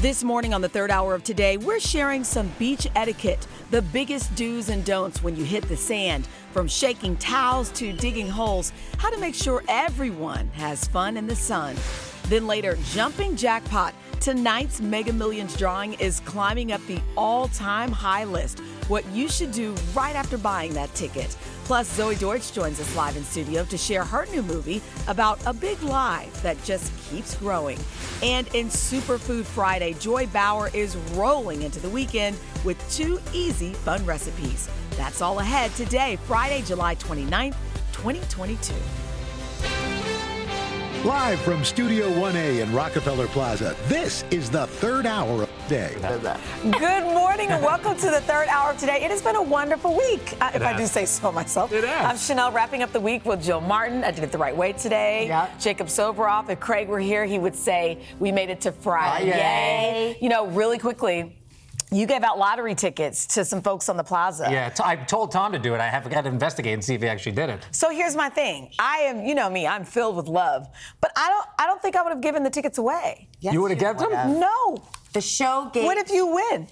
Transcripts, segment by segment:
This morning on the third hour of today, we're sharing some beach etiquette, the biggest do's and don'ts when you hit the sand, from shaking towels to digging holes, how to make sure everyone has fun in the sun. Then later, jumping jackpot. Tonight's Mega Millions drawing is climbing up the all time high list. What you should do right after buying that ticket. Plus, Zoey Deutch joins us live in studio to share her new movie about a big lie that just keeps growing. And in Superfood Friday, Joy Bauer is rolling into the weekend with two easy, fun recipes. That's all ahead today, Friday, July 29th, 2022. Live from Studio 1A in Rockefeller Plaza, this is the third hour of day. Good morning and welcome to the third hour of today. It has been a wonderful week, uh, if I do say so myself. It has. I'm Sheinelle wrapping up the week with Jill Martin. I did it the right way today. Yeah. Jacob Soboroff. If Craig were here, he would say, We made it to Friday. Friday. You know, really quickly, you gave out lottery tickets to some folks on the plaza. Yeah, t- I told Tom to do it. I have got to investigate and see if he actually did it. So here's my thing. I am, you know me, I'm filled with love. But I don't I don't think I would have given the tickets away. Yes, you would have given them? have. No. The show gave What if you win?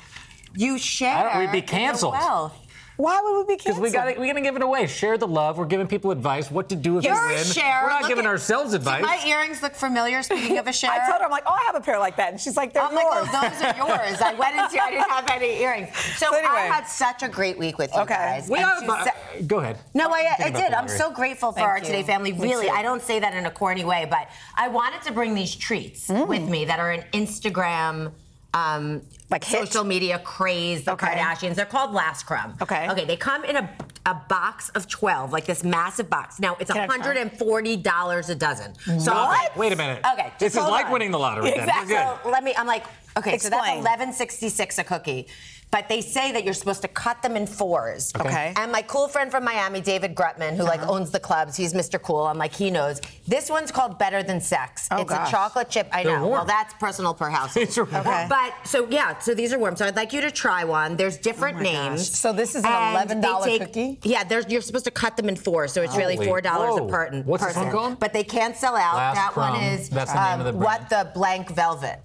you share. I don't- we'd be canceled. wealth. Why would we be Because canceled? we got we're gonna give it away. Share the love. We're giving people advice what to do if You're you a win. share. We're not Look giving at- ourselves Do advice. my earrings look familiar? Speaking of a share, I told her, I'm like, oh, I have a pair like that. And she's like, they're I'm like, oh, yours. those are yours. I went into, I didn't have any earrings. So, So anyway. I had such a great week with you Okay. guys. we And are, to but- se- go ahead. No, I, Think I did. I'm so grateful for Thank our you. Today family. Me Really, too. I don't say that in a corny way, but I wanted to bring these treats Mm. with me that are an Instagram. Um, Like hit? social media craze, the Okay. Kardashians. They're called Last Crumb. Okay. Okay, they come in a, a box of 12, like this massive box. Now, it's Can $140 a dozen. So, What? Wait a minute. Okay, This is hold like on. winning the lottery. Then. Exactly. We're good. So let me. I'm like, okay, so that's 11.66 a cookie. But they say that you're supposed to cut them in fours. Okay. And my cool friend from Miami, David Grutman, who like uh-huh. owns the clubs, he's Mr. Cool. I'm like, he knows. This one's called Better Than Sex. Oh, it's gosh. a chocolate chip. I They're know. warm. Well, that's personal per household. These are warm. Okay. But so yeah, so these are warm. So I'd like you to try one. There's different Oh my names. gosh. So this is an And they $11 take- cookie? Yeah, there's, you're supposed to cut them in four, so it's really Holy- four dollars a whoa. person. What's this one person. called? But they can't sell out. Last that one Crumb. is That's the name of the um, brand. what the blank velvet.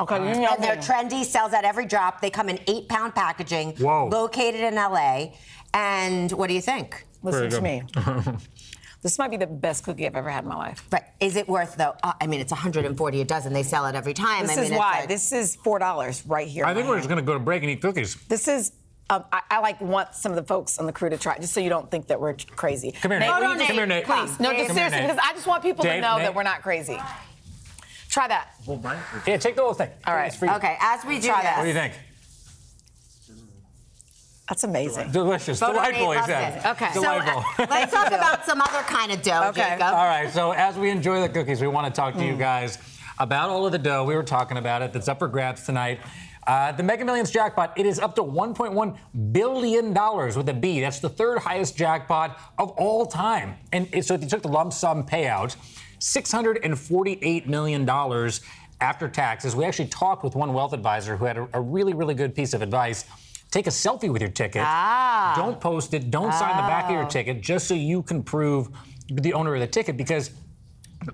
Okay, you And they're trendy, sells at every drop. They come in eight pound packaging, Whoa. located in LA. And what do you think? Listen to me. this might be the best cookie I've ever had in my life. But is it worth though? Uh, I mean, it's 140 a dozen. They sell it every time. This I mean, is it's why. like- This is four dollars right here. I think we're hand. just gonna go to break and eat cookies. This is. Um, I, I like want some of the folks on the crew to try, just so you don't think that we're crazy. Come here, Nate. will No, no, just- Come here, Nate. Please, no, Dave. just seriously, because I just want people to know Nate. that we're not crazy. Try that. Yeah, take the whole thing. All right. It's for. Okay, as we do Try this. that. What do you think? That's amazing. Delicious. Photo Delightful, Nate he loves said. it. Okay. So Delightful. uh, let's talk about some other kind of dough, Okay. Jacob. All right, so as we enjoy the cookies, we want to talk Mm. to you guys about all of the dough. We were talking about it. That's up for grabs tonight. Uh, the Mega Millions jackpot, it is up to $1.1 billion with a B. That's the third highest jackpot of all time. And it- so if you took the lump sum payout, $648 million after taxes. We actually talked with one wealth advisor who had a, a really, really good piece of advice. Take a selfie with your ticket. Ah. Don't post it. Don't sign the back of your ticket just so you can prove the owner of the ticket because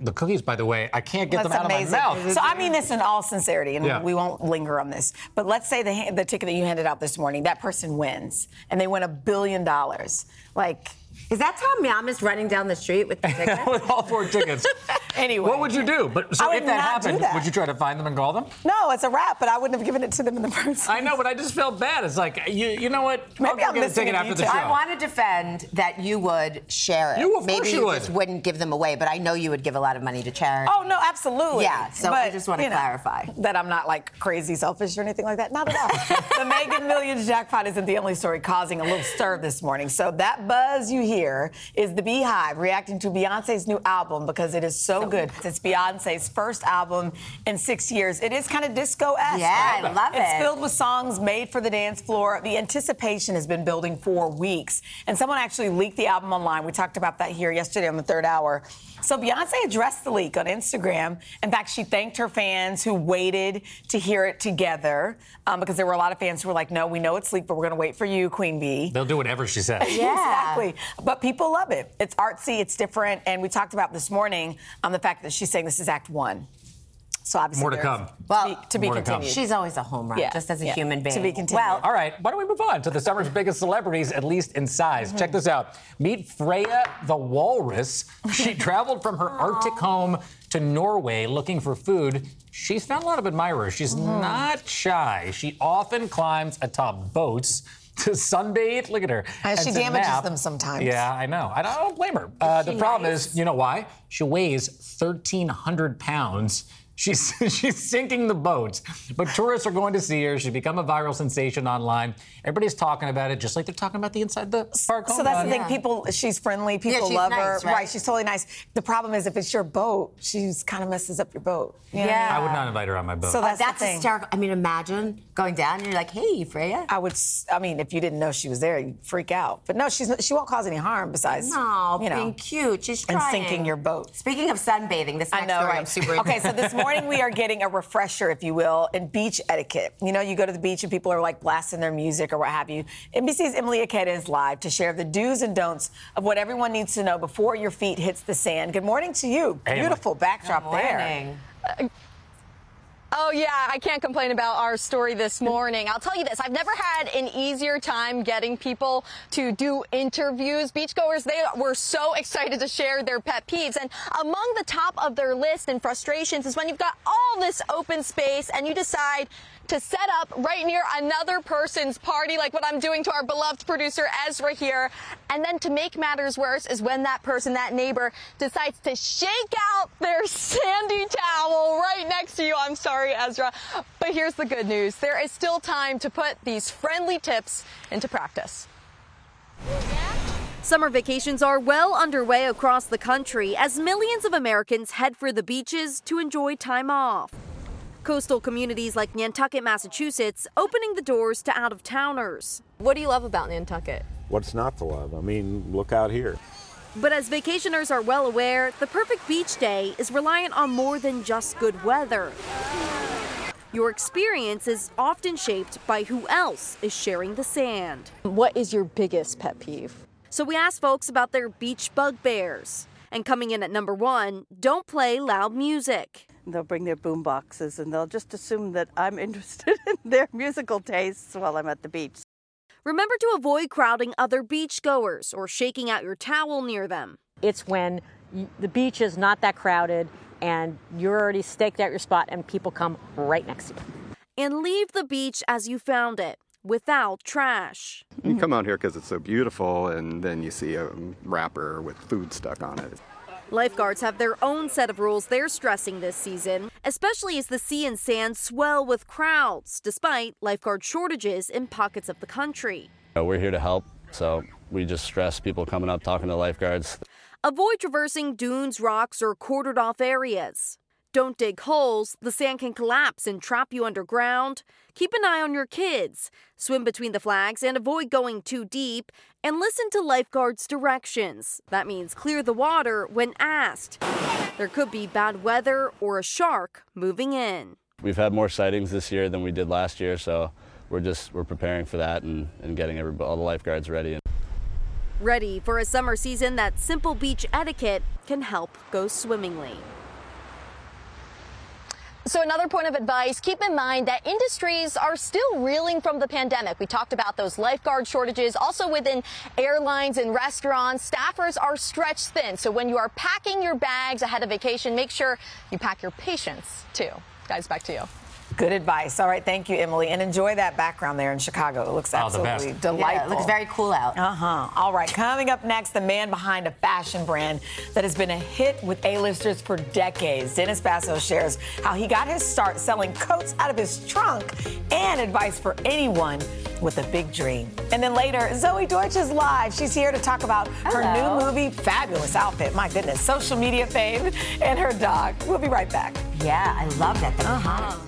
the cookies, by the way, I can't get That's them out amazing. of my mouth. So I mean this in all sincerity, and Yeah. we won't linger on this. But let's say the the ticket that you handed out this morning, that person wins, and they win a billion dollars. Like, Is that Tom Llamas running down the street with the ticket? with all four tickets. Anyway. what would you do? But so I would if that not do happened, that. would you try to find them and call them? no, it's a wrap, but I wouldn't have given it to them in the first. place. I know, but I just felt bad. It's like you, you know what? Maybe I'll go I'm get a missing ticket a after the detail. show. I want to defend that you would share it. You, of Maybe course you would. just wouldn't give them away, but I know you would give a lot of money to charity. Oh no, absolutely. Yeah, so I just wanna you know, clarify. that I'm not like crazy selfish or anything like that. Not at all. the Mega Millions jackpot isn't the only story causing a little stir this morning. So that buzz you hear is the BeyHive reacting to Beyonce's new album because it is so good. It's Beyonce's first album in six years. It is kind of disco esque. Yeah, I love It's it. It's filled with songs made for the dance floor. The anticipation has been building for weeks. And someone actually leaked the album online. We talked about that here yesterday on the third hour. So Beyonce addressed the leak on Instagram. In fact, she thanked her fans who waited to hear it together um, because there were a lot of fans who were like, no, we know it's leaked, but we're going to wait for you, Queen Bee. They'll do whatever she says. yeah. Exactly. But people love it. It's artsy, it's different. And we talked about this morning um, the fact that she's saying this is act one. So obviously, More to come. Well, to be, to be more to continued. She's always a home run, Yeah, just as a yeah. human being. To be continued. Well, All right, why don't we move on to the summer's biggest celebrities, at least in size? Check this out. Meet Freya the walrus. She traveled from her Arctic home to Norway looking for food. She's found a lot of admirers. She's not shy. She often climbs atop boats. To sunbathe, look at her. And she damages nap. them sometimes. Yeah, I know. I don't blame her. Uh, the problem nice? is, you know why? She weighs 1,300 pounds. She's she's sinking the boats, but tourists are going to see her. She's become a viral sensation online. Everybody's talking about it, just like they're talking about the inside the park. So that's the thing. People, she's friendly. People she's love nice, her. right? She's totally nice. The problem is if it's your boat, she's kind of messes up your boat. You know I? Yeah. I would not invite her on my boat. So that's, that's the thing. hysterical. I mean, imagine going down and you're like, hey, Freya. I would. I mean, if you didn't know she was there, you'd freak out. But no, she's she won't cause any harm. Besides, No, you know, being cute. She's trying. and sinking your boat. Speaking of sunbathing, this I know, story right? I'm super okay, so this morning we are getting a refresher, if you will, in beach etiquette. You know, you go to the beach and people are like blasting their music or what have you. NBC's Emilie Ikeda is live to share the do's and don'ts of what everyone needs to know before your feet hits the sand. Good morning to you. Hey, Emilie. Beautiful backdrop there. Morning. Uh, Oh, yeah, I can't complain about our story this morning. I'll tell you this, I've never had an easier time getting people to do interviews. Beachgoers, they were so excited to share their pet peeves. And among the top of their list and frustrations is when you've got all this open space and you decide to set up right near another person's party, like what I'm doing to our beloved producer Ezra here. And then to make matters worse is when that person, that neighbor, decides to shake out their sandy towel right next to you. I'm sorry, Ezra. But here's the good news. There is still time to put these friendly tips into practice. Summer vacations are well underway across the country as millions of Americans head for the beaches to enjoy time off. Coastal communities like Nantucket, Massachusetts, opening the doors to out of towners. What do you love about Nantucket? What's not to love? I mean, look out here. But as vacationers are well aware, the perfect beach day is reliant on more than just good weather. Your experience is often shaped by who else is sharing the sand. What is your biggest pet peeve? So we asked folks about their beach bugbears. And coming in at number one, don't play loud music. They'll bring their boom boxes and they'll just assume that I'm interested in their musical tastes while I'm at the beach. Remember to avoid crowding other beachgoers or shaking out your towel near them. It's when the beach is not that crowded and you're already staked out your spot and people come right next to you. And leave the beach as you found it, without trash. You come out here because it's so beautiful, and then you see a wrapper with food stuck on it. Lifeguards have their own set of rules they're stressing this season, especially as the sea and sand swell with crowds, despite lifeguard shortages in pockets of the country. Uh, We're here to help, so we just stress people coming up, talking to lifeguards. Avoid traversing dunes, rocks, or cordoned off areas. Don't dig holes, the sand can collapse and trap you underground. Keep an eye on your kids. Swim between the flags and avoid going too deep. And listen to lifeguards' directions. That means clear the water when asked. There could be bad weather or a shark moving in. We've had more sightings this year than we did last year, so we're just we're preparing for that and, and getting every, all the lifeguards ready. Ready for a summer season that simple beach etiquette can help go swimmingly. So, another point of advice keep in mind that industries are still reeling from the pandemic. We talked about those lifeguard shortages. Also, within airlines and restaurants, staffers are stretched thin. So, when you are packing your bags ahead of vacation, make sure you pack your patience too. Guys, back to you. Good advice. All right, thank you, Emilie, and enjoy that background there in Chicago. It looks Oh, absolutely delightful. Yeah, it looks very cool out. Uh huh. All right, coming up next, the man behind a fashion brand that has been a hit with A-listers for decades. Dennis Basso shares how he got his start selling coats out of his trunk and advice for anyone with a big dream. And then later, Zoey Deutch is live. She's here to talk about her new movie, fabulous outfit, my goodness, social media fame, and her dog. We'll be right back. Yeah, I love that. Uh-huh.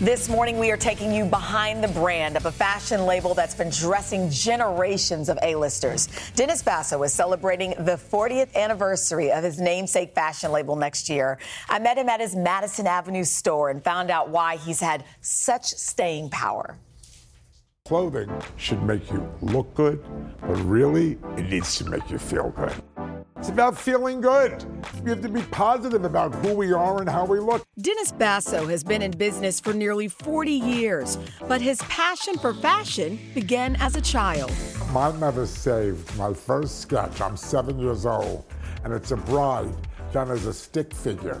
This morning, we are taking you behind the brand of a fashion label that's been dressing generations of A-listers. Dennis Basso is celebrating the 40th anniversary of his namesake fashion label next year. I met him at his Madison Avenue store and found out why he's had such staying power. Clothing should make you look good, but really, it needs to make you feel good. It's about feeling good. We have to be positive about who we are and how we look. Dennis Basso has been in business for nearly 40 years, but his passion for fashion began as a child. My mother saved my first sketch. I'm seven years old, and it's a bride done as a stick figure.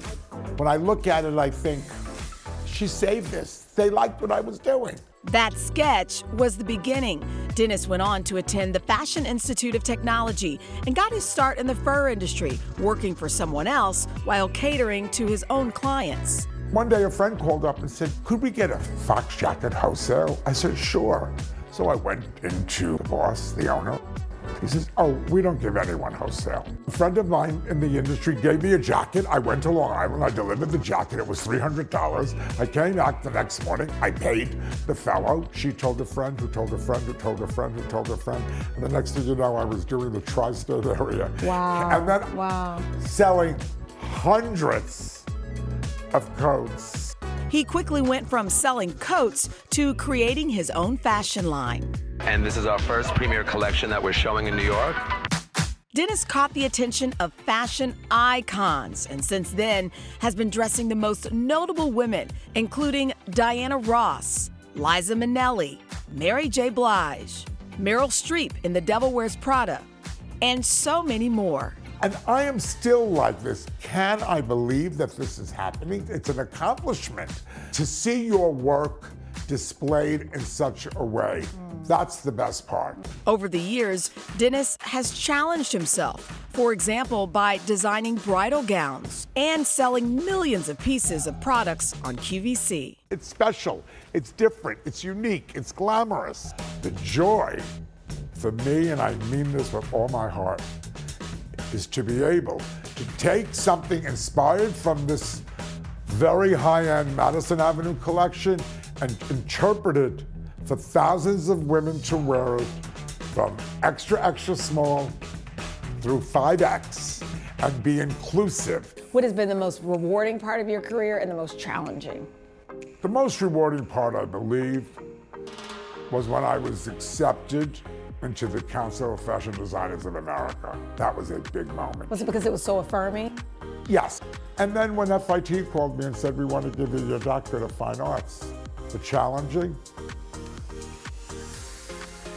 When I look at it, I think, she saved this. They liked what I was doing. That sketch was the beginning. Dennis went on to attend the Fashion Institute of Technology and got his start in the fur industry, working for someone else while catering to his own clients. One day, a friend called up and said, Could we get a fox jacket wholesale? I said, Sure. So I went into the boss, the owner. He says, Oh, we don't give anyone wholesale. A friend of mine in the industry gave me a jacket. I went to Long Island. I delivered the jacket. It was $300. I came back the next morning. I paid the fellow. She told a friend who told a friend who told a friend who told a friend. And the next thing you know, I was doing the tri state area. Wow. And then wow. selling hundreds of coats. He quickly went from selling coats to creating his own fashion line. And this is our first premiere collection that we're showing in New York. Dennis caught the attention of fashion icons and since then has been dressing the most notable women, including Diana Ross, Liza Minnelli, Mary J. Blige, Meryl Streep in The Devil Wears Prada, and so many more. And I am still like this. Can I believe that this is happening? It's an accomplishment to see your work displayed in such a way. That's the best part. Over the years, Dennis has challenged himself, for example, by designing bridal gowns and selling millions of pieces of products on QVC. It's special, it's different, it's unique, it's glamorous. The joy for me, and I mean this with all my heart, is to be able to take something inspired from this very high end Madison Avenue collection and interpret it for thousands of women to wear it from extra, extra small through 5X and be inclusive. What has been the most rewarding part of your career and the most challenging? The most rewarding part, I believe, was when I was accepted into the Council of Fashion Designers of America. That was a big moment. Was it because it was so affirming? Yes. And then when FIT called me and said, we want to give you your doctorate of fine arts, the challenging,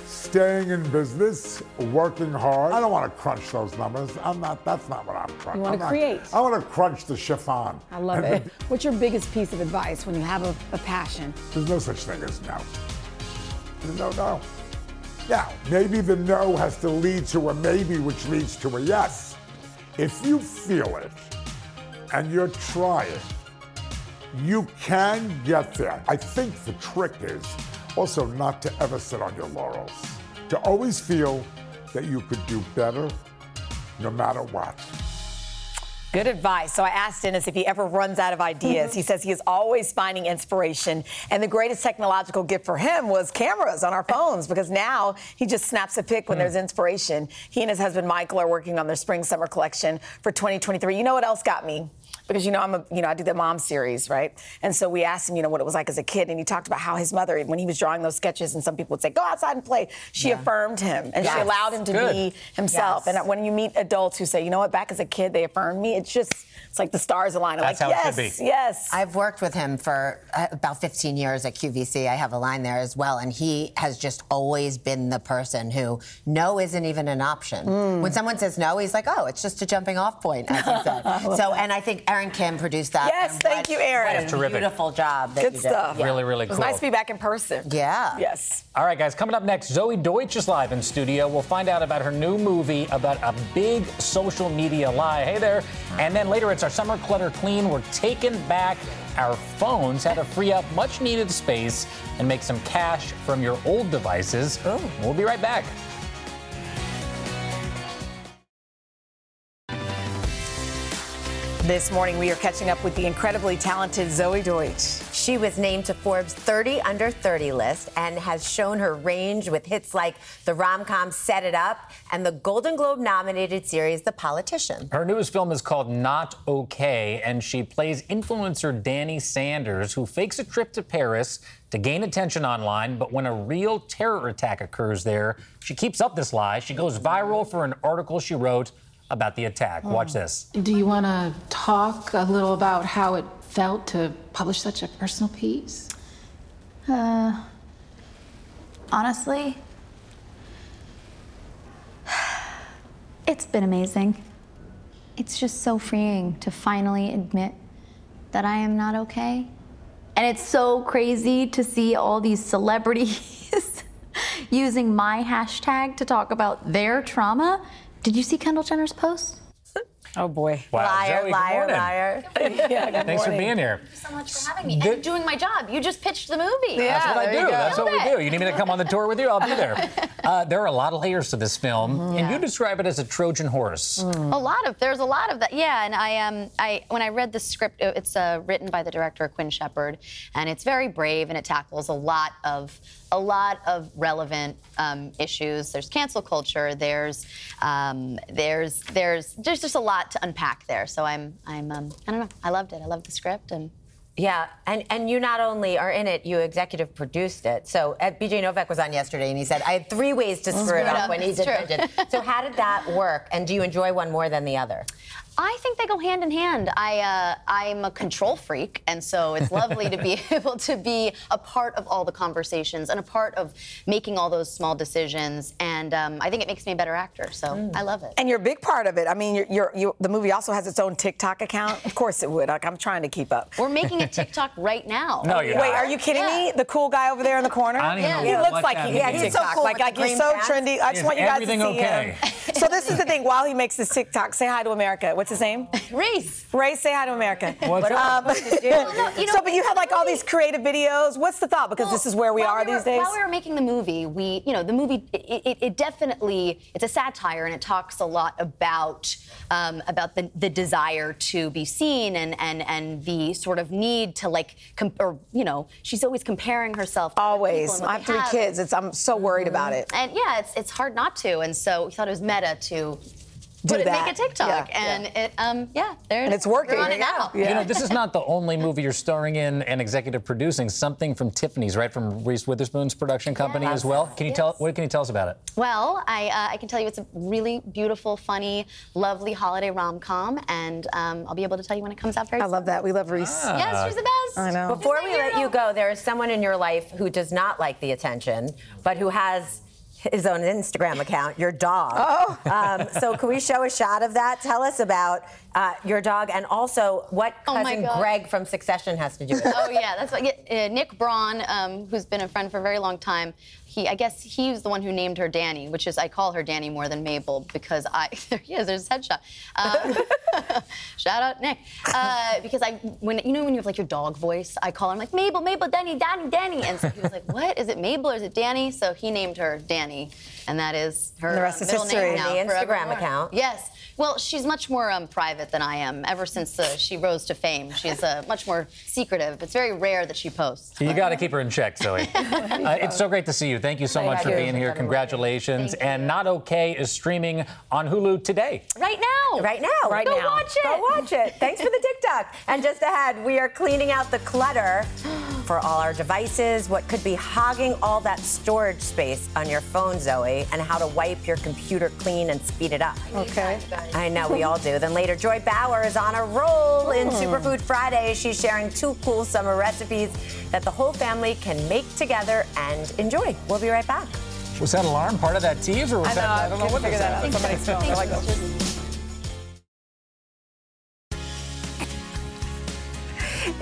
staying in business, working hard. I don't want to crunch those numbers. I'm not, that's not what I'm crunching. You want I'm to not- create. I want to crunch the chiffon. I love it. What's your biggest piece of advice when you have a, a passion? There's no such thing as no. There's no no. Now, maybe the no has to lead to a maybe, which leads to a yes. If you feel it and you're trying, you can get there. I think the trick is also not to ever sit on your laurels, to always feel that you could do better no matter what. Good advice. So I asked Dennis if he ever runs out of ideas. He says he is always finding inspiration. And the greatest technological gift for him was cameras on our phones because now he just snaps a pic when hmm. there's inspiration. He and his husband Michael are working on their spring summer collection for 2023. You know what else got me? Because you know I'm a you know I do the mom series right, and so we asked him you know what it was like as a kid, and he talked about how his mother when he was drawing those sketches, and some people would say go outside and play. She Yeah. affirmed him and she allowed him to Good. be himself. Yes. And when you meet adults who say you know what back as a kid they affirmed me, it's just it's like the stars align. I'm That's like, how it yes, should be. Yes. I've worked with him for uh, about 15 years at QVC. I have a line there as well. And he has just always been the person who no isn't even an option. Hmm. When someone says no, he's like, oh, it's just a jumping off point, as he said. so, and I think Aaron Kim produced that. Yes, and thank what- you, Aaron. What a terrific. beautiful job. That Good you did. stuff. Yeah. Really, really It was cool. nice to be back in person. Yeah. Yes. All right, guys, coming up next, Zoey Deutch is live in studio. We'll find out about her new movie about a big social media lie. Hey there. And then later, it's our summer clutter clean. We're taking back our phones, how to free up much needed space and make some cash from your old devices. We'll be right back. This morning, we are catching up with the incredibly talented Zoey Deutch. She was named to Forbes 30 under 30 list and has shown her range with hits like the rom-com Set It Up and the Golden Globe nominated series The Politician. Her newest film is called Not Okay, and she plays influencer Danni Sanders, who fakes a trip to Paris to gain attention online. But when a real terror attack occurs there, she keeps up this lie. She goes viral for an article she wrote about the attack. Watch this. Do you want to talk a little about how it felt to publish such a personal piece? Uh, honestly, it's been amazing. It's just so freeing to finally admit that I am not okay. And it's so crazy to see all these celebrities using my hashtag to talk about their trauma. Did you see Kendall Jenner's post? Oh boy. Wow, liar, Zoey, good liar, morning. liar. yeah, good Thanks for being here. Thank you so much for having me and doing my job. You just pitched the movie. That's what I do. That's what we do. You need me to come on the tour with you? I'll be there. Uh, there are a lot of layers to this film, and you describe it as a Trojan horse. A lot of there's a lot of that. Yeah, and I um I when I read the script, it's uh, written by the director Quinn Shepard, and it's very brave and it tackles a lot of a lot of relevant um, issues. There's cancel culture. There's um, there's there's there's just a lot to unpack there. So I'm I'm um, I don't know. I loved it. I loved the script and. Yeah, and, and you not only are in it, you executive produced it. So uh, BJ Novak was on yesterday and he said, I had three ways to screw it up when he did. Bridget. So how did that work? And do you enjoy one more than the other? I think they go hand in hand. I uh, I'm a control freak, and so it's lovely to be able to be a part of all the conversations and a part of making all those small decisions. And um, I think it makes me a better actor. So I love it. And you're a big part of it. I mean, you're, you're, you the movie also has its own TikTok account. Of course it would. Like, I'm trying to keep up. We're making a TikTok right now. No, you're Wait, not. are you kidding me? The cool guy over there in the corner? I don't even know He what- looks like that he can means. do He's so cool like, like he's so pants. trendy. I just Is want you guys to everything see okay? him. so this is the thing. While he makes this TikTok, say hi to America. What's his name? Reese. Ray, say hi to America. What's up? Um, you know, so, but you have like all these creative videos. What's the thought? Because this is where we While are were- these days. While we were making the movie, we, you know, the movie, it, it, it definitely, it's a satire and it talks a lot about, um, about the, the desire to be seen and, and, and the sort of need to like, com- or, you know, she's always comparing herself. To other people Always. I have they three kids. It's, I'm so worried about it. And yeah, it's, it's hard not to. And so we thought it was meta to Do put it, that. make a TikTok. Yeah, and it, um, yeah, there it And it's working. We're on it Yeah. now. You know, this is not the only movie you're starring in and executive producing. Something from Tiffany's, right? From Reese Witherspoon's production company as well. Can you tell? What can you tell us about it? Well, I, uh, I can tell you it's a really beautiful, funny, lovely holiday rom com, and um, I'll be able to tell you when it comes out very I soon. love that. We love Reese. Yes, she's the best. I know. Before we let you go, there is someone in your life who does not like the attention, but who has his own Instagram account, your dog. Oh. Um, so can we show a shot of that? Tell us about uh, your dog and also what Oh my cousin God. Greg from Succession has to do with it. oh yeah, that's like uh, Nick Braun, um, who's been a friend for a very long time. He, I guess he was the one who named her Danny, which is I call her Danny more than Mabel because I. There he is. There's his headshot. Um, shout out Nick. Uh, because I, when you know when you have like your dog voice, I call him like Mabel, Mabel, Danny, Danny, Danny, and so he was like, "What is it, Mabel or is it Danny?" So he named her Danny, and that is her And the rest uh, is history. name now. The Instagram forevermore. account. Yes. Well, she's much more um, private than I am. Ever since uh, she rose to fame, she's uh, much more secretive. It's very rare that she posts. You got to keep her in check, Zoey. uh, it's so great to see you. Thank you so Thank much for being here. Congratulations. And Not Okay is streaming on Hulu today. Right now. Right now. Right Go now. watch it. Go watch it. Thanks for the TikTok. And just ahead, we are cleaning out the clutter for all our devices, what could be hogging all that storage space on your phone, Zoey, and how to wipe your computer clean and speed it up. Okay. I know we all do. Then later, Joy Bauer is on a roll in Hmm. Superfood Friday. She's sharing two cool summer recipes that the whole family can make together and enjoy. We'll be right back. Was that alarm part of that tease, or was I know, that? I I don't know what figure was that out. Somebody's phone. I like that.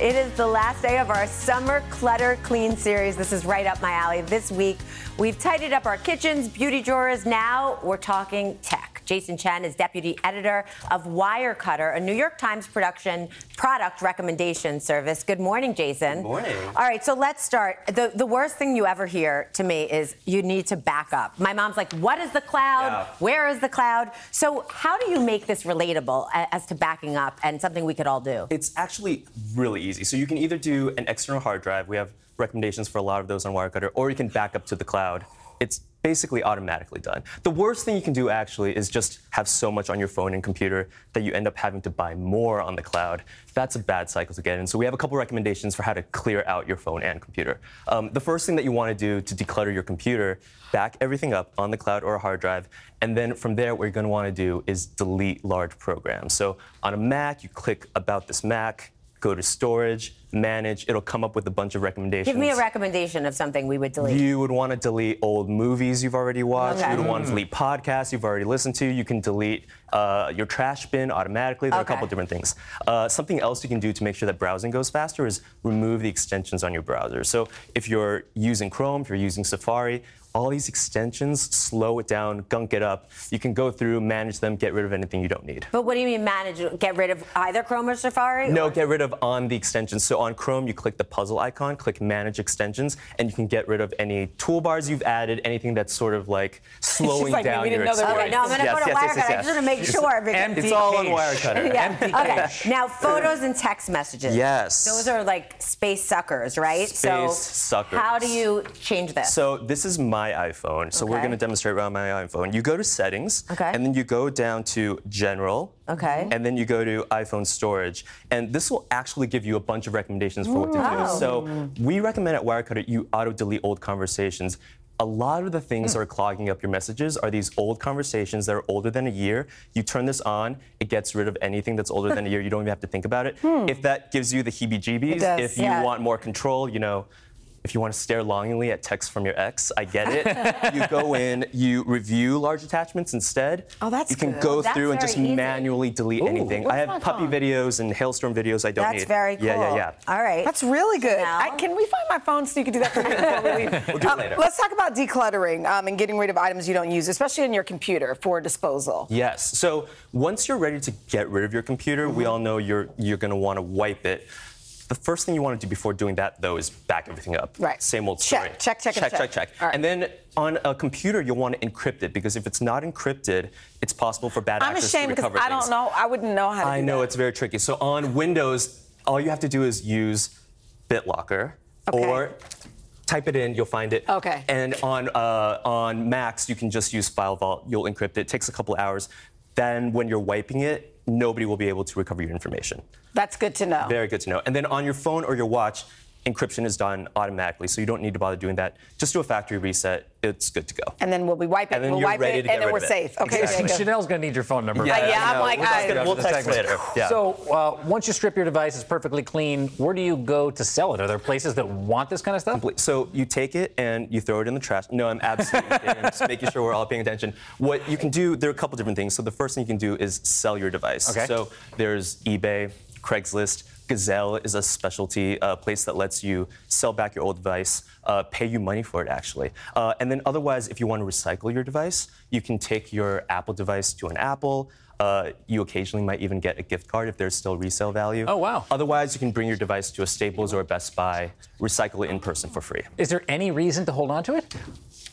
It is the last day of our summer clutter clean series. This is right up my alley. This week, we've tidied up our kitchens, beauty drawers. Now we're talking tech. Jason Chen is deputy editor of Wirecutter, a New York Times production product recommendation service. Good morning, Jason. Good morning. All right, so let's start. The, the worst thing you ever hear to me is you need to back up. My mom's like, What is the cloud? Yeah. Where is the cloud? So, how do you make this relatable as to backing up and something we could all do? It's actually really easy. So you can either do an external hard drive. We have recommendations for a lot of those on Wirecutter, or you can back up to the cloud. It's basically automatically done. The worst thing you can do actually is just have so much on your phone and computer that you end up having to buy more on the cloud. That's a bad cycle to get in. So we have a couple recommendations for how to clear out your phone and computer. Um, the first thing that you want to do to declutter your computer, back everything up on the cloud or a hard drive, and then from there, what you're going to want to do is delete large programs. So on a Mac, you click About This Mac, go to Storage, Manage. It'll come up with a bunch of recommendations. Give me a recommendation of something we would delete. You would want to delete old movies you've already watched. Okay. You would want to delete podcasts you've already listened to. You can delete uh, your trash bin automatically. There are a couple different things. Uh, something else you can do to make sure that browsing goes faster is remove the extensions on your browser. So if you're using Chrome, if you're using Safari, all these extensions slow it down, gunk it up. You can go through, manage them, get rid of anything you don't need. But what do you mean manage? Get rid of either Chrome or Safari? No, Or- get rid of on the extensions. So on Chrome, you click the puzzle icon, click Manage Extensions, and you can get rid of any toolbars you've added, anything that's sort of like slowing like down your didn't know there were experience. Okay, no, I'm gonna go to Wirecutter. I just wanna make sure because- It's all on Wirecutter. Yeah. Okay. Now, photos and text messages. Yes. Those are like space suckers, right? so, Space suckers. how do you change this? So this is my iPhone. So we're Okay. going to demonstrate around my iPhone. You go to Settings, Okay. and then you go down to General. Okay. And then you go to iPhone storage. And this will actually give you a bunch of recommendations for what to Wow. do. So we recommend at Wirecutter you auto delete old conversations. A lot of the things that are clogging up your messages are these old conversations that are older than a year. You turn this on, it gets rid of anything that's older than a year. You don't even have to think about it. Hmm. If that gives you the heebie jeebies, does, if you yeah. want more control, you know, if you want to stare longingly at texts from your ex, I get it. you go in, you review large attachments instead. Oh, that's You can good. go That's through and very just easy. manually delete anything. what's I have puppy phone? videos and hailstorm videos I don't need. That's need. very cool. Yeah, yeah, yeah. All right. That's really good. Now- I, can we find my phone so you can do that for me before we leave? We'll do it Um, later. Let's talk about decluttering um, and getting rid of items you don't use, especially in your computer for disposal. Yes. So once you're ready to get rid of your computer, we all know you're you're going to want to wipe it. The first thing you want to do before doing that, though, is back everything up. Right. Same old Check, story. check, check, check, check. check, check. Right. And then on a computer, you'll want to encrypt it because if it's not encrypted, it's possible for bad I'm actors ashamed to because recover I things. don't know. I wouldn't know how to do it. I know that. it's very tricky. So on Windows, all you have to do is use BitLocker Okay. or type it in, you'll find it. Okay. And on uh, on Macs, you can just use FileVault. You'll encrypt it. It takes a couple hours. Then when you're wiping it, nobody will be able to recover your information. That's good to know. Very good to know. And then on your phone or your watch, encryption is done automatically, so you don't need to bother doing that. Just do a factory reset. It's good to go. And then we'll be wiping. And then we'll you're wipe ready it, to get and then rid we're of it. safe. Okay. Exactly. Jacob. Sheinelle's going to need your phone number. Yeah, yeah, I'm know. like, We'll I- text- we'll After text later. Yeah. So uh, once you strip your device, it's perfectly clean. Where do you go to sell it? Are there places that want this kind of stuff? So you take it and you throw it in the trash. No, I'm absolutely kidding. I'm just making sure we're all paying attention. What you can do, there are a couple different things. So the first thing you can do is sell your device. Okay. So there's eBay, Craigslist. Gazelle is a specialty uh, place that lets you sell back your old device, uh, pay you money for it actually. Uh, and then otherwise, if you want to recycle your device, you can take your Apple device to an Apple. Uh, you occasionally might even get a gift card if there's still resale value. Oh, wow. Otherwise, you can bring your device to a Staples or a Best Buy, recycle it in person for free. Is there any reason to hold on to it?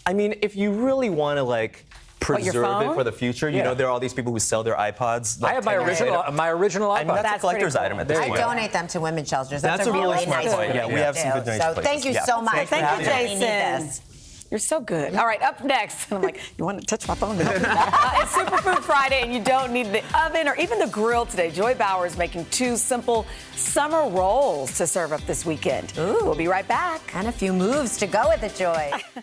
I mean, if you really want to like preserve it for the future, you Yeah. know, there are all these people who sell their iPods. I have my original, later. my original iPod. I mean, that's, a collector's item at this I point. donate them to women's shelters. That's, That's a, a really really smart nice point. thing Yeah, to we have some do. good donation So places. thank you Yeah. so much. Thank you, having me. We need Jason. You're so good. All right, up next. I'm like, you want to touch my phone? uh, it's Superfood Friday, and you don't need the oven or even the grill today. Joy Bauer is making two simple summer rolls to serve up this weekend. Ooh. We'll be right back. And a few moves to go with it, Joy.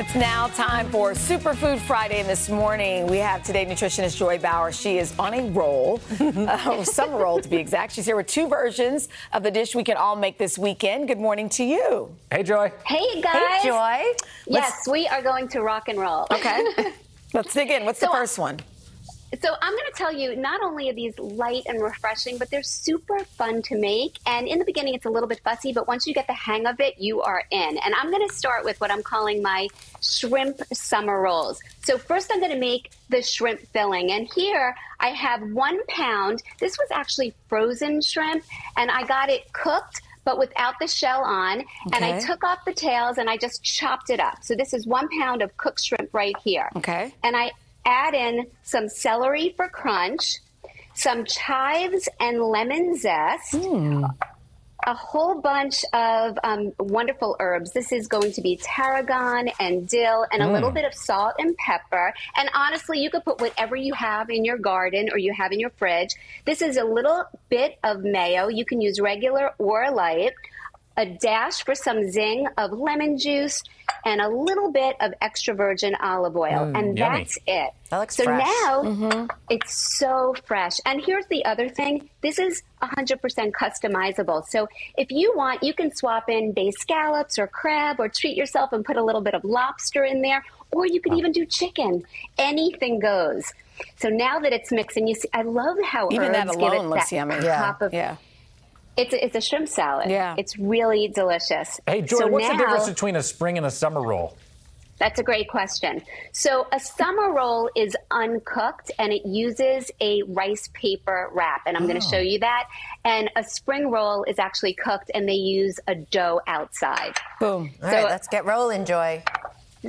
It's now time for Superfood Friday. And this morning, we have today nutritionist Joy Bauer. She is on a roll, oh, a summer roll to be exact. She's here with two versions of the dish we can all make this weekend. Good morning to you. Hey, Joy. Hey guys. Hey, Joy. Yes, we are going to rock and roll. Okay. Let's dig in. What's the first one? So I'm going to tell you, not only are these light and refreshing, but they're super fun to make. And in the beginning, it's a little bit fussy, but once you get the hang of it, you are in. And I'm going to start with what I'm calling my shrimp summer rolls. So first, I'm going to make the shrimp filling. And here I have one pound. This was actually frozen shrimp, and I got it cooked. But without the shell on, Okay. and I took off the tails and I just chopped it up. So this is one pound of cooked shrimp right here. Okay. And I add in some celery for crunch, some chives and lemon zest, a whole bunch of um, wonderful herbs. This is going to be tarragon and dill and a Mm. little bit of salt and pepper. And honestly, you could put whatever you have in your garden or you have in your fridge. This is a little bit of mayo. You can use regular or light. A dash for some zing of lemon juice and a little bit of extra virgin olive oil. Mm, and yummy. that's it. That looks so fresh. now it's so fresh. And here's the other thing this is 100% customizable. So if you want, you can swap in bay scallops or crab or treat yourself and put a little bit of lobster in there, or you could even do chicken. Anything goes. So now that it's mixed, and you see, I love how Even that herbs give it alone looks that yummy. pop of- yeah. It's a, it's a shrimp salad. Yeah. It's really delicious. Hey, Joy, So what's the difference between a spring and a summer roll? that's a great question. So, a summer roll is uncooked and it uses a rice paper wrap. And I'm going to Oh. show you that. And a spring roll is actually cooked and they use a dough outside. Boom. All right, let's get rolling, Joy.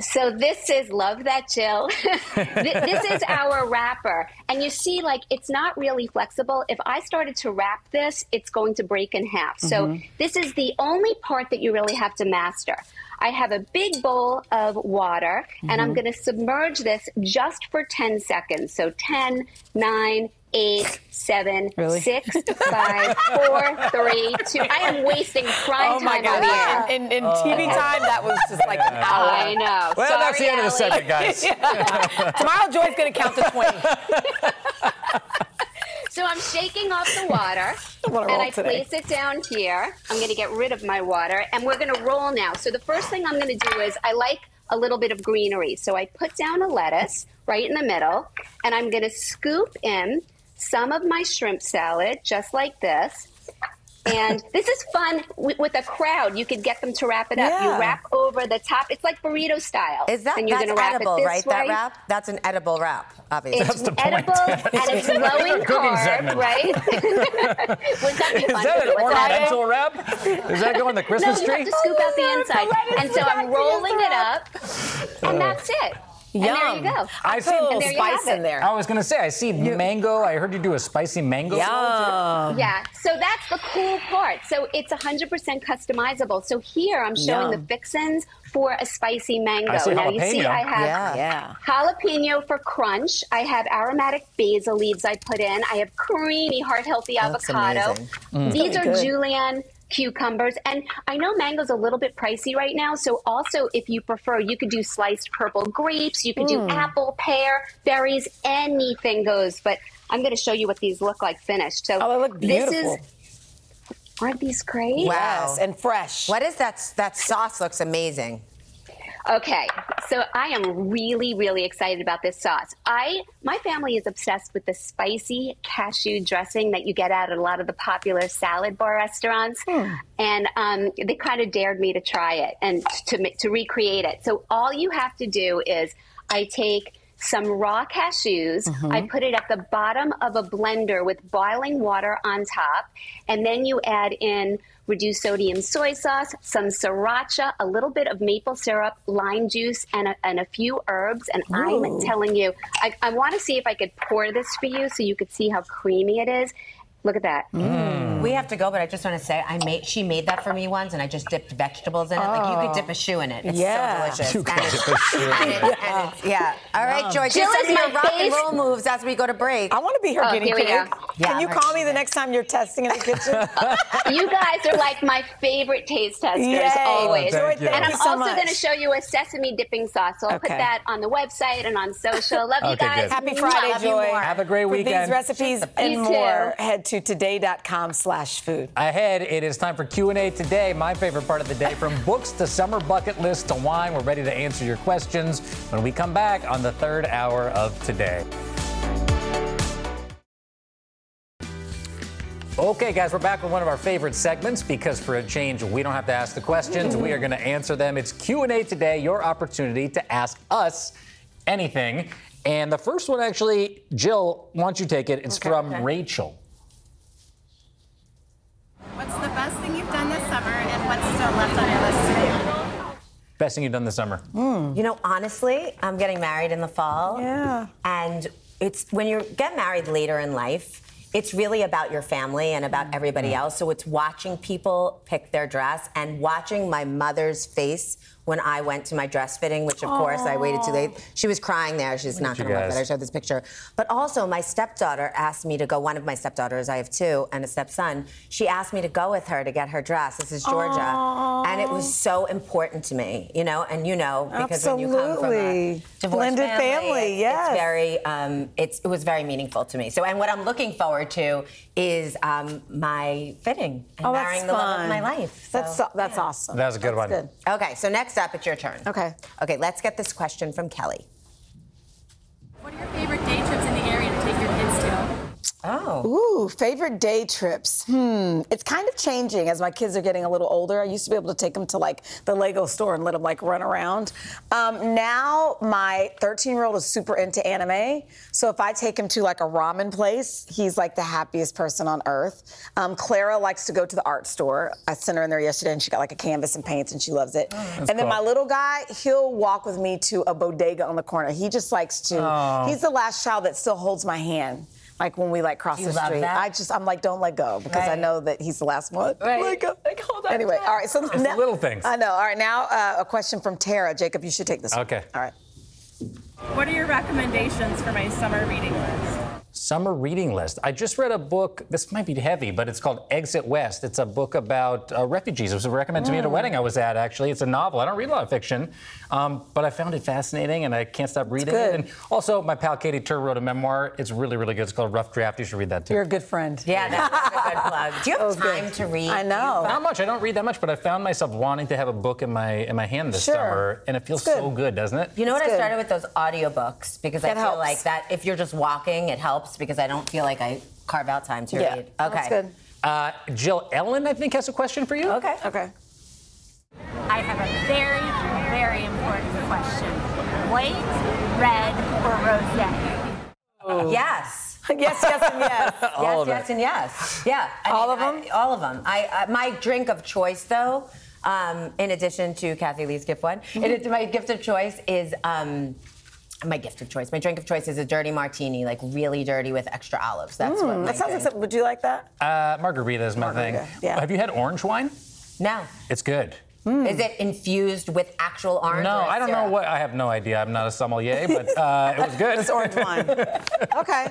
So this is love that Jill. This is our wrapper, and you see, like it's not really flexible. If I started to wrap this, it's going to break in half. So Mhm. this is the only part that you really have to master. I have a big bowl of water, and I'm Mhm. going to submerge this just for 10 seconds. So 10, 9, 8, 7, Really? 6, 5, 4, 3, 2. I am wasting prime Oh my time God. over here. In, in, oh. in TV time, that was just like an hour. I know. Well, that's the Sorry, end of the Allie. segment, guys. Yeah. Tomorrow, Joy's going to count to 20. So I'm shaking off the water wanna and I today. place it down here. I'm going to get rid of my water and we're going to roll now. So the first thing I'm going to do is I like a little bit of greenery. So I put down a lettuce right in the middle and I'm going to scoop in some of my shrimp salad just like this. And this is fun with, with a crowd. You could get them to wrap it up. Yeah. You wrap over the top. It's like burrito style. Is that and you're that's wrap edible, right? way. That wrap? That's an edible wrap, obviously. It's edible and it's low in Cooking carb, segment. right? Wouldn't that be Is fun? that an What's that? ornamental wrap? Is that going on the Christmas no, you tree? have to scoop out the oh, inside. And so I'm rolling it up, and that's it. And there you go. I And see there you have it. I was gonna say I see mango. I heard you do a spicy mango. salad, too. Yeah, so that's the cool part. So it's 100% customizable. So here I'm showing Yum. the fixins for a spicy mango. I see now you see. I have Yeah. Yeah. jalapeno for crunch. I have aromatic basil leaves I put in. I have creamy, heart healthy That's avocado. amazing. Mm. These Really are good. julienne cucumbers and i know mango's a little bit pricey right now so also if you prefer you could do sliced purple grapes you could do Mm. apple pear berries anything goes but i'm going to show you what these look like finished so Oh, they look this beautiful. is aren't these great Wow. and fresh. What is that? That sauce looks amazing. Okay, so I am really, really excited about this sauce. I my family is obsessed with the spicy cashew dressing that you get at a lot of the popular salad bar restaurants, and um, they kind of dared me to try it and to to recreate it. So all you have to do is I take some raw cashews. I mm-hmm. put it at the bottom of a blender with boiling water on top, and then you add in reduced sodium soy sauce, some sriracha, a little bit of maple syrup, lime juice, and a, and a few herbs. And Ooh. I'm telling you, I, I want to see if I could pour this for you so you could see how creamy it is. Look at that. Mm. We have to go, but I just want to say, I made she made that for me once, and I just dipped vegetables in it. Like you could Oh. dip a shoe in it. It's Yeah. so delicious. You could dip a shoe. and it- and it's- yeah. All right, Yum. Joy. Jill Just is some your my rock and roll moves as we go to break. I want to be her Oh, guinea here we pig. go. Can you call me the next time you're testing in the kitchen? you guys are like my favorite taste testers Yay. always. Oh, thank you. And Thank I'm you so also much. going to show you a sesame dipping sauce. So I'll put that on the website and on social. Love you guys. good. Happy Friday, Love Joy. Have a great For weekend. these recipes and more, head to today.com slash food. Ahead, it is time for Q&A today. My favorite part of the day, from books to summer bucket list to wine. We're ready to answer your questions when we come back on the third hour of today. Okay, guys, we're back with one of our favorite segments because for a change, we don't have to ask the questions. We are going to answer them. It's Q&A today, your opportunity to ask us anything. And the first one, actually, Jill, why don't you take it? It's from Rachel. What's the best thing you've done this summer and what's still left on your list to do? Best thing you've done this summer. Hmm. You know, honestly, I'm getting married in the fall. Yeah. And it's when you get married later in life, it's really about your family and about everybody mm. else. So it's watching people pick their dress and watching my mother's face when I went to my dress fitting, which of course I waited too late. She was crying there. She's not going to look guys. at it. I showed this picture. But also, my stepdaughter asked me to go. One of my stepdaughters, I have two, and a stepson. She asked me to go with her to get her dress. This is Georgia, and it was so important to me, you know. And you know, because when you come from a Blended family, family, it's, yes. it's very, um, it's, it was very meaningful to me. So, and what I'm looking forward to is um, my fitting and Oh, that's marrying the love of fun. my life. That's so- that's awesome. That was a good one. Okay, so next up, it's your turn. Okay. Okay, let's get this question from Kelly. What are your favorite day trips in the area to take your kids to? Oh. Ooh, favorite day trips. Hmm. It's kind of changing as my kids are getting a little older. I used to be able to take them to like the Lego store and let them like run around. Um, now my 13 year old is super into anime. So if I take him to like a ramen place, he's like the happiest person on earth. Um, Clara likes to go to the art store. I sent her in there yesterday and she got like a canvas and paints and she loves it. that's and then cool. my little guy, he'll walk with me to a bodega on the corner. He just likes to, Oh. he's the last child that still holds my hand. Like when we like cross you the street. that? I just I'm like, don't let go because I know that he's the last one. Right. Let go. Like, hold on. Anyway, all right. So It's the little things. I know. All right, now uh, a question from Tara. Jacob, you should take this. one. Okay. All right. What are your recommendations for my summer reading list? Summer reading list. I just read a book. This might be heavy, but it's called Exit West. It's a book about uh, refugees. It was recommended to me at a Mm. wedding I was at. Actually, it's a novel. I don't read a lot of fiction, um, but I found it fascinating, and I can't stop reading good. it. And also, my pal Katy Tur wrote a memoir. It's really, really good. It's called Rough Draft. You should read that too. You're a good friend. Yeah, that's a good plug. Do you have That was good. time to read? I know. Not much. I don't read that much, but I found myself wanting to have a book in my in my hand this Sure. summer, and it feels good. so good, doesn't it? You know what? It's I started with those audiobooks because I That feel helps. like that if you're just walking, it helps because I don't feel like I carve out time to Yeah. read. Okay. That's good. Uh, Jill Ellen, I think, has a question for you. Okay. Okay. I have a very, very important question. White, red, or rosé? Yes. yes, yes, and yes. All yes, of yes, it. and yes. Yeah. I All mean, of them? I- all of them. I, I my drink of choice, though, um, in addition to Kathie Lee's Gifft one, in Mm-hmm. it- my gift of choice is um, My gift of choice. My drink of choice is a dirty martini, like really dirty with extra olives. That's what. Mm, my that sounds like drink- something. Would you like that? Uh, margarita is my Margarita, thing. yeah. Have you had orange wine? No. It's good. Is it infused with actual orange? No, I don't know what. I have no idea. I'm not a sommelier, but uh, it was good. It's orange wine. okay.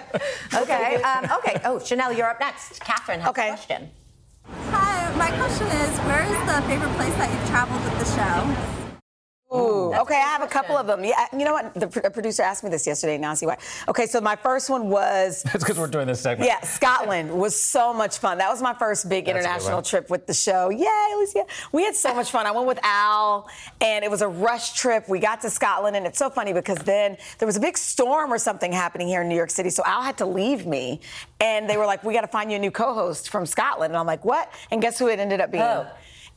Okay. Um, okay. Oh, Sheinelle, you're up next. Catherine has a question. Hi, my question is where is the favorite place that you've traveled with the show? Ooh, okay, I have a couple of them. Yeah, you know what? The pr- producer asked me this yesterday. Now I see why. Okay, so my first one was It's because we're doing this segment. Yeah, Scotland was so much fun. That was my first big That's international trip with the show. Yay, Lucia. We had so much fun. I went with Al, and it was a rush trip. We got to Scotland, and it's so funny because then there was a big storm or something happening here in New York City, so Al had to leave me. And they were like, We got to find you a new co host from Scotland. And I'm like, What? And guess who it ended up being? Who?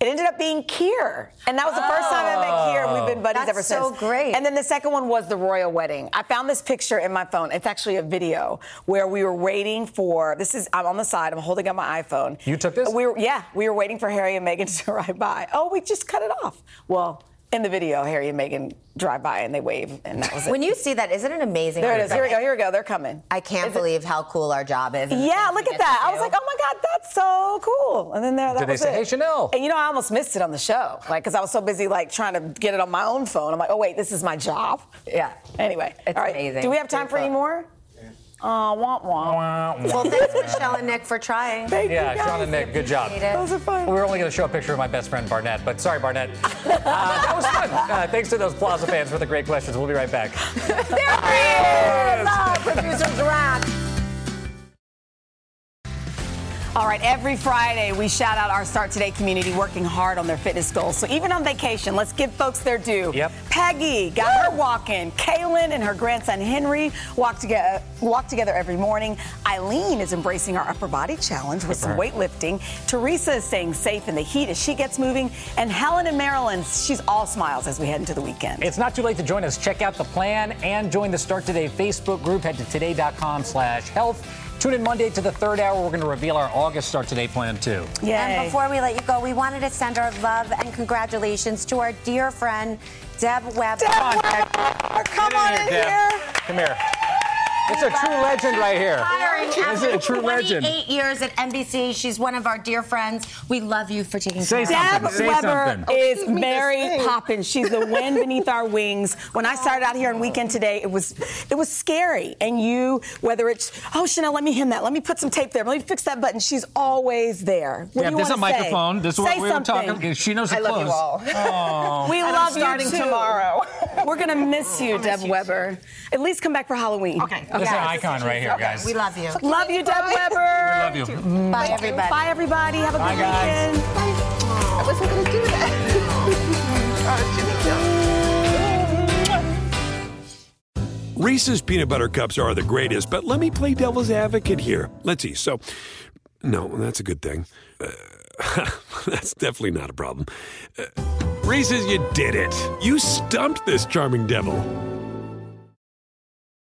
It ended up being Keir. And that was the first time I met Keir. We've been oh. buddies That's ever since. so since. great. And then the second one was the royal wedding. I found this picture in my phone. It's actually a video where we were waiting for this is I'm on the side, I'm holding up my iPhone. You took this? We were yeah, we were waiting for Harry and Meghan to drive by. Oh, we just cut it off. Well, in the video, Harry and Meghan drive by and they wave, and that was it. When you see that, isn't it amazing? there it is. Here we go. Here we go. They're coming. I can't Is it- believe how cool our job is. Yeah, look at that. I was like, oh my God, that's so cool. And then there, that Did they was say, it. "Hey, Sheinelle"? And you know, I almost missed it on the show, like, because I was so busy, like, trying to get it on my own phone. I'm like, oh wait, this is my job. Yeah. Anyway, It's all right. amazing. Do we have time for any more? Oh, wah, wah. Well, thanks, Michelle and Nick, for trying. Thank Yeah, you. Sean and Nick, good job. Appreciate it. Those are fun. We were only going to show a picture of my best friend Barnett, but sorry, Barnett. Uh, that was fun. Uh, thanks to those Plaza fans for the great questions. We'll be right back. There he is! Oh, producer Drac. All right, every Friday we shout out our Start Today community working hard on their fitness goals. So even on vacation, let's give folks their due. Yep. Peggy got her walk in. Kaylin and her grandson Henry walk together, uh, walk together every morning. Eileen is embracing our upper body challenge with some weightlifting. Teresa is staying safe in the heat as she gets moving. And Helen and Marilyn, she's all smiles as we head into the weekend. It's not too late to join us. Check out the plan and join the Start Today Facebook group. Head to today.com slash health. Tune in Monday to the third hour. We're going to reveal our August Start Today plan, too. Yeah. And before we let you go, we wanted to send our love and congratulations to our dear friend, Deb Webb. Deb Come on, Webb, Deb. come on in in here, here. Come here. It's a true legend right here. This is a true legend. 28 years at NBC. She's one of our dear friends. We love you for taking Say care something. of Deb Say Weber something. Oh, is Mary Poppins. She's the wind beneath our wings. When I started out here on Weekend Today, it was it was scary. And you, whether it's oh Sheinelle, let me hem that, let me put some tape there, let me fix that button. She's always there. What yeah, do you this is a wanna say? microphone. This is what Say we were something. talking. She knows the clothes. I love you all. Oh. We And I'm love starting you too. tomorrow. We're gonna miss you, Deb Weber. At least come back for Halloween. Okay. This is an icon right here, guys. We love you. Love you, Deb Weber. We love you. Bye, everybody. Bye, everybody. Have a Bye, good guys. weekend. I wasn't going to do that. Reese's peanut butter cups are the greatest, but let me play devil's advocate here. Let's see. So, no, that's a good thing. Uh, that's definitely not a problem. Uh, Reese's, you did it. You stumped this charming devil.